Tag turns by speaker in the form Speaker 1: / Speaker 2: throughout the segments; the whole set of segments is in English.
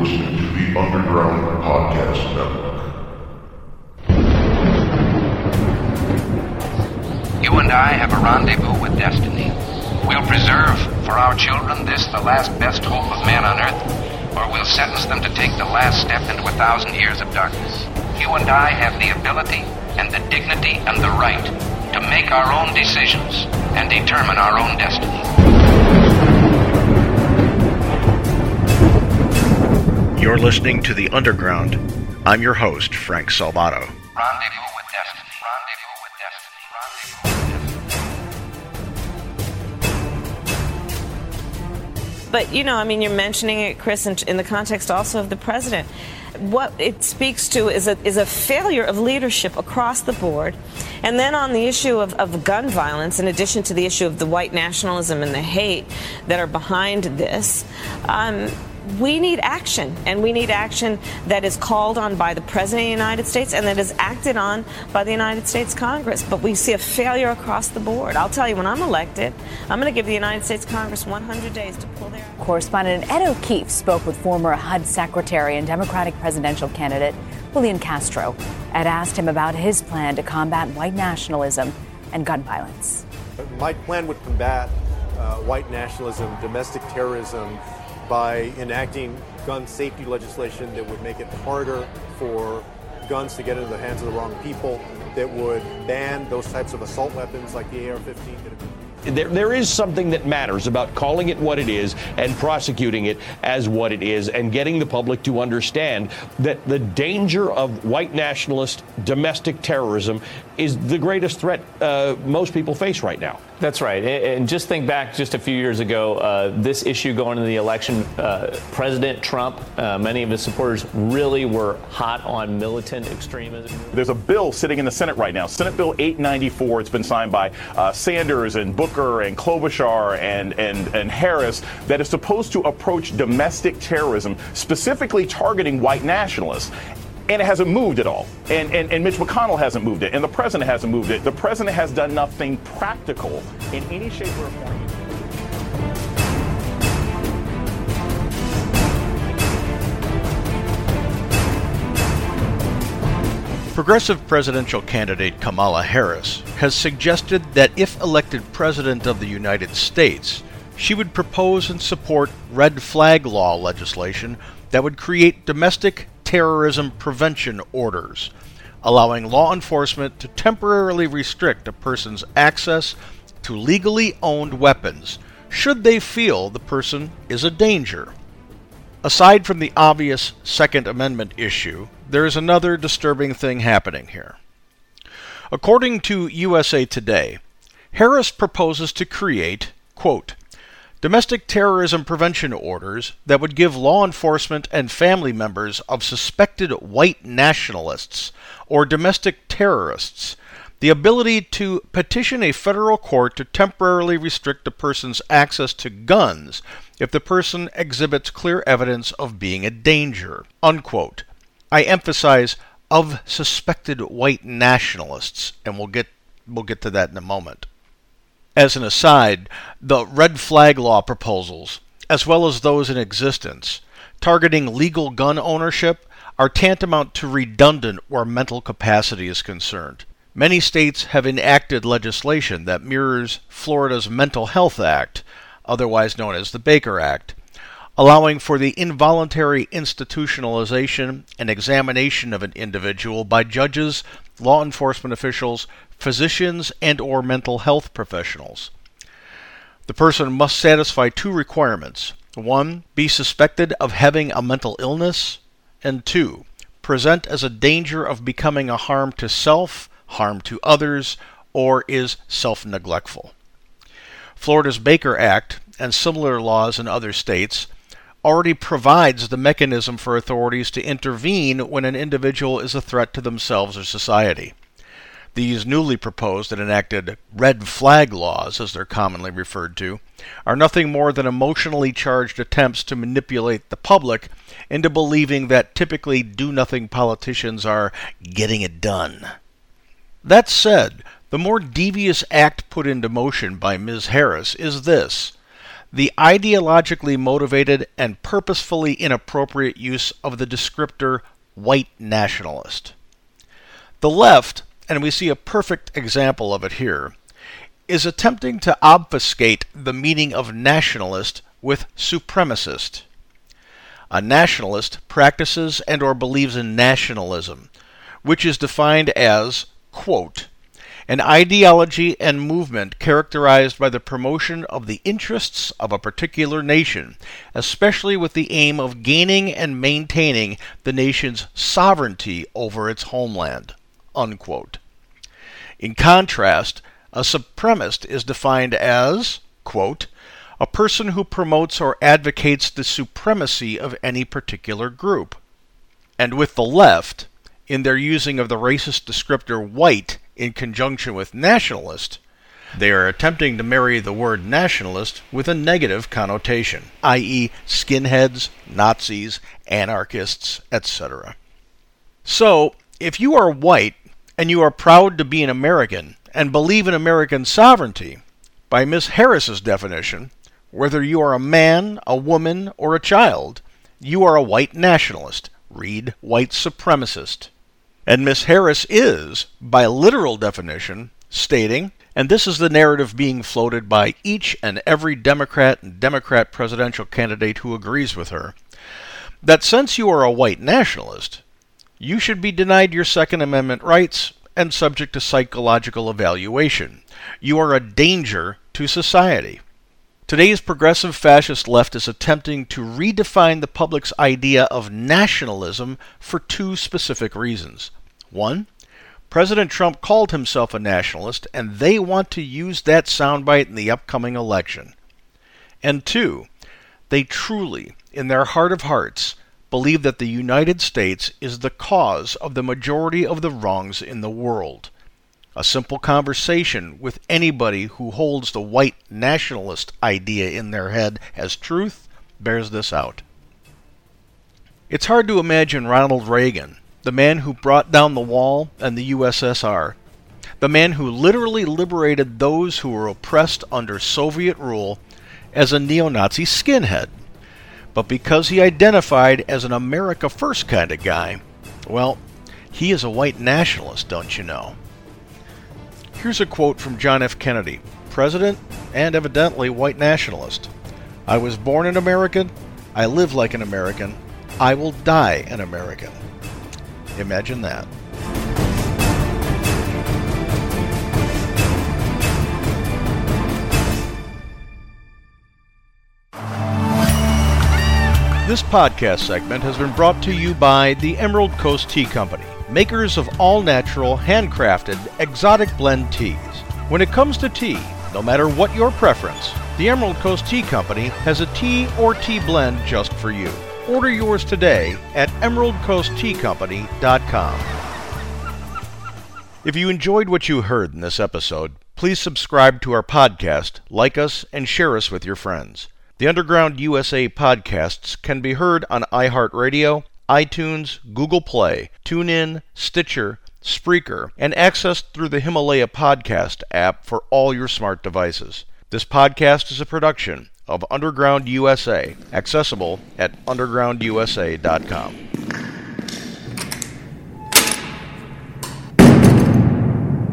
Speaker 1: listening to the Underground Podcast Network.
Speaker 2: You and I have a rendezvous with destiny. We'll preserve for our children this, the last best hope of man on earth, or we'll sentence them to take the last step into a thousand years of darkness. You and I have the ability and the dignity and the right to make our own decisions and determine our own destiny.
Speaker 3: You're listening to The Underground. I'm your host, Frank Salvato.
Speaker 4: But, you know, I mean, you're mentioning it, Chris, in, the context also of the president. What it speaks to is a, is a failure of leadership across the board. And then on the issue of, of, gun violence, in addition to the issue of the white nationalism and the hate that are behind this, um, we need action, and we need action that is called on by the President of the United States and that is acted on by the United States Congress. But we see a failure across the board. I'll tell you, when I'm elected, I'm going to give the United States Congress 100 days to pull their.
Speaker 5: Correspondent Ed O'Keefe spoke with former HUD Secretary and Democratic presidential candidate Julian Castro and asked him about his plan to combat white nationalism and gun violence.
Speaker 6: My plan would combat uh, white nationalism, domestic terrorism, by enacting gun safety legislation that would make it harder for guns to get into the hands of the wrong people, that would ban those types of assault weapons like the AR 15.
Speaker 7: There, there is something that matters about calling it what it is and prosecuting it as what it is and getting the public to understand that the danger of white nationalist domestic terrorism is the greatest threat uh, most people face right now.
Speaker 8: That's right. And just think back just a few years ago, uh, this issue going into the election, uh, President Trump, uh, many of his supporters really were hot on militant extremism.
Speaker 7: There's a bill sitting in the Senate right now, Senate Bill 894. It's been signed by uh, Sanders and Booker and Klobuchar and, and, and Harris that is supposed to approach domestic terrorism, specifically targeting white nationalists and it hasn't moved at all. And, and, and Mitch McConnell hasn't moved it, and the president hasn't moved it. The president has done nothing practical in any shape or form.
Speaker 9: Progressive presidential candidate Kamala Harris has suggested that if elected President of the United States, she would propose and support red flag law legislation that would create domestic terrorism prevention orders, allowing law enforcement to temporarily restrict a person's access to legally owned weapons should they feel the person is a danger. Aside from the obvious Second Amendment issue, there is another disturbing thing happening here. According to USA Today, Harris proposes to create, quote, domestic terrorism prevention orders that would give law enforcement and family members of suspected white nationalists or domestic terrorists the ability to petition a federal court to temporarily restrict a person's access to guns if the person exhibits clear evidence of being a danger. Unquote. I emphasize of suspected white nationalists, and we'll get we'll get to that in a moment. As an aside, the red flag law proposals, as well as those in existence, targeting legal gun ownership are tantamount to redundant where mental capacity is concerned. Many states have enacted legislation that mirrors Florida's Mental Health Act, otherwise known as the Baker Act, allowing for the involuntary institutionalization and examination of an individual by judges law enforcement officials, physicians, and or mental health professionals. The person must satisfy two requirements. One, be suspected of having a mental illness, and two, present as a danger of becoming a harm to self, harm to others, or is self neglectful. Florida's Baker Act and similar laws in other states already provides the mechanism for authorities to intervene when an individual is a threat to themselves or society. These newly proposed and enacted red flag laws, as they're commonly referred to, are nothing more than emotionally charged attempts to manipulate the public into believing that typically do nothing politicians are getting it done. That said, the more devious act put into motion by Ms. Harris is this the ideologically motivated and purposefully inappropriate use of the descriptor white nationalist. The left, and we see a perfect example of it here, is attempting to obfuscate the meaning of nationalist with supremacist. A nationalist practices and or believes in nationalism, which is defined as quote an ideology and movement characterized by the promotion of the interests of a particular nation, especially with the aim of gaining and maintaining the nation's sovereignty over its homeland. Unquote. In contrast, a supremacist is defined as, quote, a person who promotes or advocates the supremacy of any particular group. And with the left, in their using of the racist descriptor white, in conjunction with nationalist, they are attempting to marry the word nationalist with a negative connotation, i.e., skinheads, Nazis, anarchists, etc. So, if you are white and you are proud to be an American and believe in American sovereignty, by Miss Harris's definition, whether you are a man, a woman, or a child, you are a white nationalist, read white supremacist. And Miss Harris is, by literal definition, stating, and this is the narrative being floated by each and every Democrat and Democrat presidential candidate who agrees with her, that since you are a white nationalist, you should be denied your Second Amendment rights and subject to psychological evaluation. You are a danger to society. Today's progressive fascist left is attempting to redefine the public's idea of nationalism for two specific reasons. One, President Trump called himself a nationalist, and they want to use that soundbite in the upcoming election. And two, they truly, in their heart of hearts, believe that the United States is the cause of the majority of the wrongs in the world. A simple conversation with anybody who holds the white nationalist idea in their head as truth bears this out. It's hard to imagine Ronald Reagan, the man who brought down the wall and the USSR, the man who literally liberated those who were oppressed under Soviet rule, as a neo Nazi skinhead. But because he identified as an America First kind of guy, well, he is a white nationalist, don't you know? Here's a quote from John F. Kennedy, president and evidently white nationalist I was born an American, I live like an American, I will die an American. Imagine that.
Speaker 10: This podcast segment has been brought to you by the Emerald Coast Tea Company makers of all natural, handcrafted, exotic blend teas. When it comes to tea, no matter what your preference, the Emerald Coast Tea Company has a tea or tea blend just for you. Order yours today at emeraldcoastteacompany.com. If you enjoyed what you heard in this episode, please subscribe to our podcast, like us, and share us with your friends. The Underground USA podcasts can be heard on iHeartRadio, iTunes, Google Play, TuneIn, Stitcher, Spreaker, and accessed through the Himalaya Podcast app for all your smart devices. This podcast is a production of Underground USA, accessible at undergroundusa.com.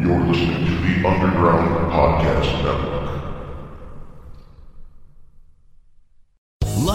Speaker 3: You're listening to the Underground Podcast Network.